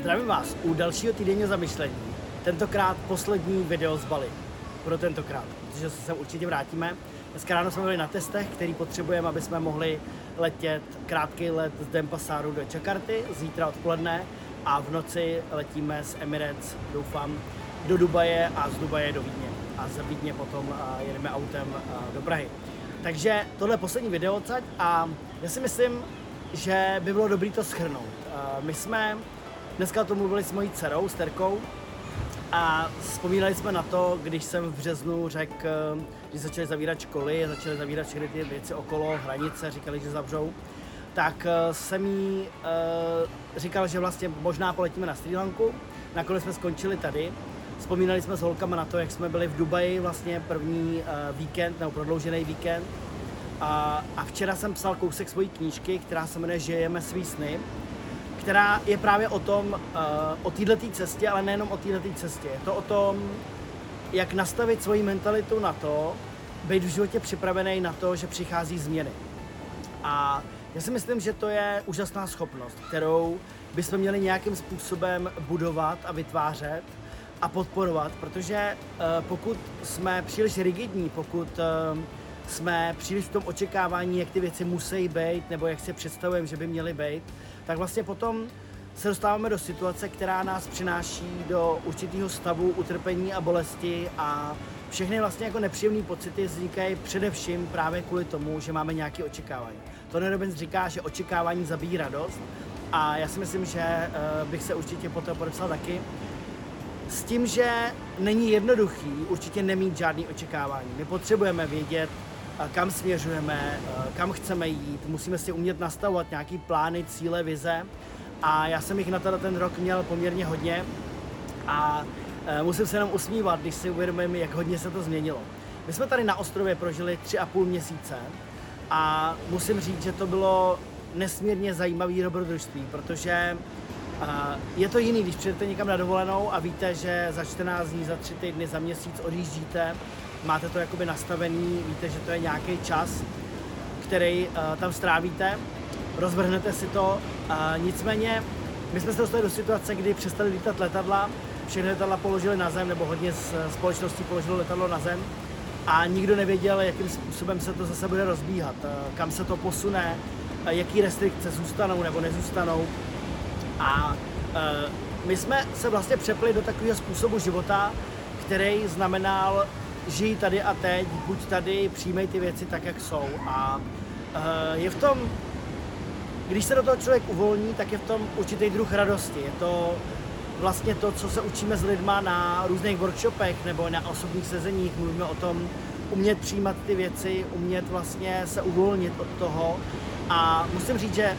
Zdravím vás u dalšího týdenního zamyšlení. Tentokrát poslední video z Bali. Pro tentokrát, protože se sem určitě vrátíme. Dneska ráno jsme byli na testech, který potřebujeme, aby jsme mohli letět krátký let z Denpasaru do Jakarty zítra odpoledne a v noci letíme z Emirates, doufám, do Dubaje a z Dubaje do Vídně. A z Vídně potom jedeme autem do Prahy. Takže tohle je poslední video odsaď a já si myslím, že by bylo dobré to schrnout. My jsme dneska to mluvili s mojí dcerou, s Terkou, a vzpomínali jsme na to, když jsem v březnu řekl, když začaly zavírat školy, začaly zavírat všechny ty věci okolo, hranice, říkali, že zavřou, tak jsem jí uh, říkal, že vlastně možná poletíme na Sri Lanku. Nakonec jsme skončili tady. Vzpomínali jsme s holkama na to, jak jsme byli v Dubaji vlastně první uh, víkend, nebo prodloužený víkend. A, a včera jsem psal kousek svojí knížky, která se jmenuje Žijeme svý sny která je právě o tom, uh, o této cestě, ale nejenom o této cestě. Je to o tom, jak nastavit svoji mentalitu na to, být v životě připravený na to, že přichází změny. A já si myslím, že to je úžasná schopnost, kterou bychom měli nějakým způsobem budovat a vytvářet a podporovat, protože uh, pokud jsme příliš rigidní, pokud uh, jsme příliš v tom očekávání, jak ty věci musí být, nebo jak si představujeme, že by měly být, tak vlastně potom se dostáváme do situace, která nás přináší do určitého stavu utrpení a bolesti a všechny vlastně jako nepříjemné pocity vznikají především právě kvůli tomu, že máme nějaké očekávání. Tony Robbins říká, že očekávání zabíjí radost a já si myslím, že uh, bych se určitě po to podepsal taky. S tím, že není jednoduchý určitě nemít žádný očekávání. My potřebujeme vědět, kam směřujeme, kam chceme jít, musíme si umět nastavovat nějaký plány, cíle, vize. A já jsem jich na ten rok měl poměrně hodně. A e, musím se jenom usmívat, když si uvědomím, jak hodně se to změnilo. My jsme tady na ostrově prožili tři a půl měsíce. A musím říct, že to bylo nesmírně zajímavé dobrodružství, protože je to jiný, když přijdete někam na dovolenou a víte, že za 14 dní, za 3 týdny, za měsíc odjíždíte máte to jakoby nastavený, víte, že to je nějaký čas, který uh, tam strávíte, rozvrhnete si to, uh, nicméně my jsme se dostali do situace, kdy přestali lítat letadla, všechny letadla položili na zem, nebo hodně z společností položilo letadlo na zem a nikdo nevěděl, jakým způsobem se to zase bude rozbíhat, kam se to posune, jaký restrikce zůstanou nebo nezůstanou. A my jsme se vlastně přepli do takového způsobu života, který znamenal žij tady a teď, buď tady, přijmej ty věci tak, jak jsou. A uh, je v tom, když se do toho člověk uvolní, tak je v tom určitý druh radosti. Je to vlastně to, co se učíme s lidma na různých workshopech nebo na osobních sezeních. Mluvíme o tom, umět přijímat ty věci, umět vlastně se uvolnit od toho. A musím říct, že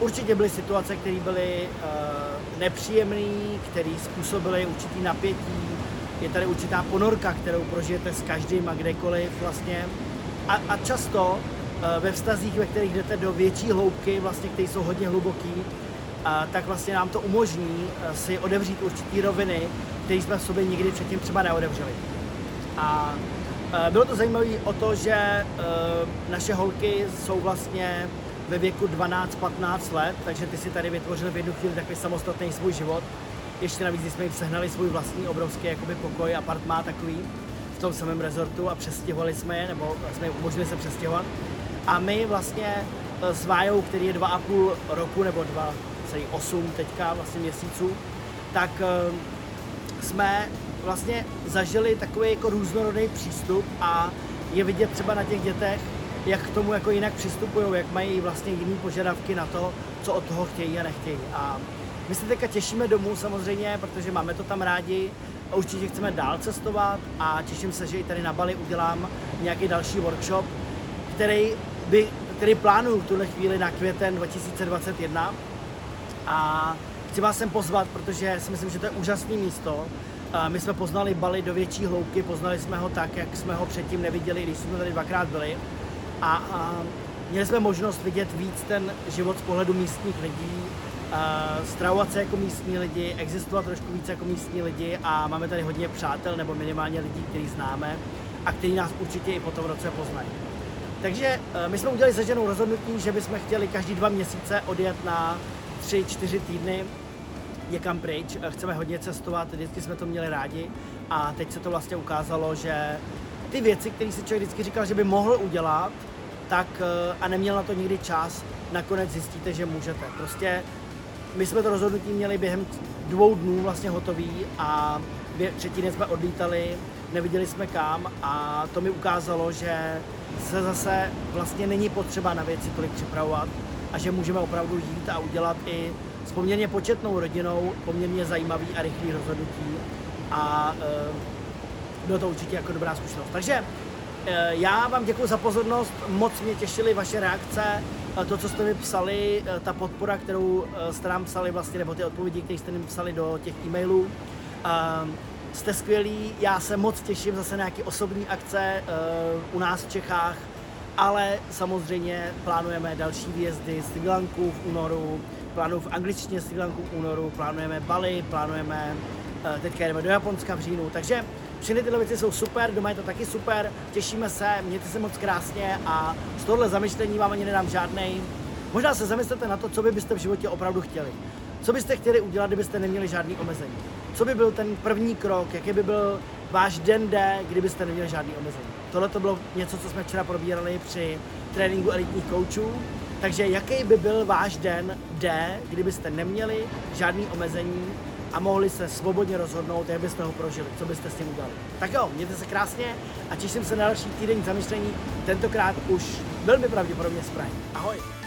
určitě byly situace, které byly uh, nepříjemné, které způsobily určitý napětí, je tady určitá ponorka, kterou prožijete s každým a kdekoliv vlastně. A, a často uh, ve vztazích, ve kterých jdete do větší hloubky, vlastně, které jsou hodně hluboký, uh, tak vlastně nám to umožní uh, si odevřít určitý roviny, které jsme v sobě nikdy předtím třeba neodevřeli. A bylo to zajímavé o to, že naše holky jsou vlastně ve věku 12-15 let, takže ty si tady vytvořili v jednu chvíli takový samostatný svůj život ještě navíc, když jsme jim sehnali svůj vlastní obrovský jakoby, pokoj, apartmá takový v tom samém rezortu a přestěhovali jsme je, nebo jsme jim umožnili se přestěhovat. A my vlastně eh, s Vájou, který je dva a půl roku, nebo dva, celý osm teďka vlastně měsíců, tak uh, jsme vlastně zažili takový jako různorodý přístup a je vidět třeba na těch dětech, jak k tomu jako jinak přistupují, jak mají vlastně jiné požadavky na to, co od toho chtějí a nechtějí. A my se teďka těšíme domů samozřejmě, protože máme to tam rádi a určitě chceme dál cestovat a těším se, že i tady na Bali udělám nějaký další workshop, který, by, který plánuju v tuhle chvíli na květen 2021 a chci vás sem pozvat, protože si myslím, že to je úžasné místo. My jsme poznali Bali do větší hloubky, poznali jsme ho tak, jak jsme ho předtím neviděli, když jsme tady dvakrát byli. A, a měli jsme možnost vidět víc ten život z pohledu místních lidí, uh, stravovat se jako místní lidi, existovat trošku více jako místní lidi a máme tady hodně přátel nebo minimálně lidí, který známe a který nás určitě i po tom roce poznají. Takže uh, my jsme udělali se ženou rozhodnutí, že bychom chtěli každý dva měsíce odjet na tři, čtyři týdny někam pryč, chceme hodně cestovat, vždycky jsme to měli rádi a teď se to vlastně ukázalo, že ty věci, které si člověk vždycky říkal, že by mohl udělat, tak eh, a neměl na to nikdy čas, nakonec zjistíte, že můžete. Prostě my jsme to rozhodnutí měli během dvou dnů vlastně hotový a třetí den jsme odlítali, neviděli jsme kam a to mi ukázalo, že se zase vlastně není potřeba na věci tolik připravovat a že můžeme opravdu jít a udělat i s poměrně početnou rodinou poměrně zajímavý a rychlý rozhodnutí a e, bylo to určitě jako dobrá zkušenost. Takže e, já vám děkuji za pozornost, moc mě těšily vaše reakce, to, co jste mi psali, e, ta podpora, kterou e, jste nám psali vlastně, nebo ty odpovědi, které jste mi psali do těch e-mailů. E, jste skvělí, já se moc těším zase na nějaké osobní akce uh, u nás v Čechách, ale samozřejmě plánujeme další výjezdy z Sri Lanku v únoru, plánuju v angličtině Sri Lanku v únoru, plánujeme Bali, plánujeme, teďka jdeme do Japonska v říjnu, takže všechny tyhle věci jsou super, doma je to taky super, těšíme se, mějte se moc krásně a z tohohle zamyšlení vám ani nedám žádnej. Možná se zamyslete na to, co by byste v životě opravdu chtěli. Co byste chtěli udělat, kdybyste neměli žádný omezení? Co by byl ten první krok? Jaký by byl váš den D, kdybyste neměli žádný omezení? Tohle to bylo něco, co jsme včera probírali při tréninku elitních koučů. Takže jaký by byl váš den D, kdybyste neměli žádný omezení a mohli se svobodně rozhodnout, jak byste ho prožili, co byste s tím udělali. Tak jo, mějte se krásně a těším se na další týden zamyšlení, tentokrát už velmi pravděpodobně z Prahy. Ahoj!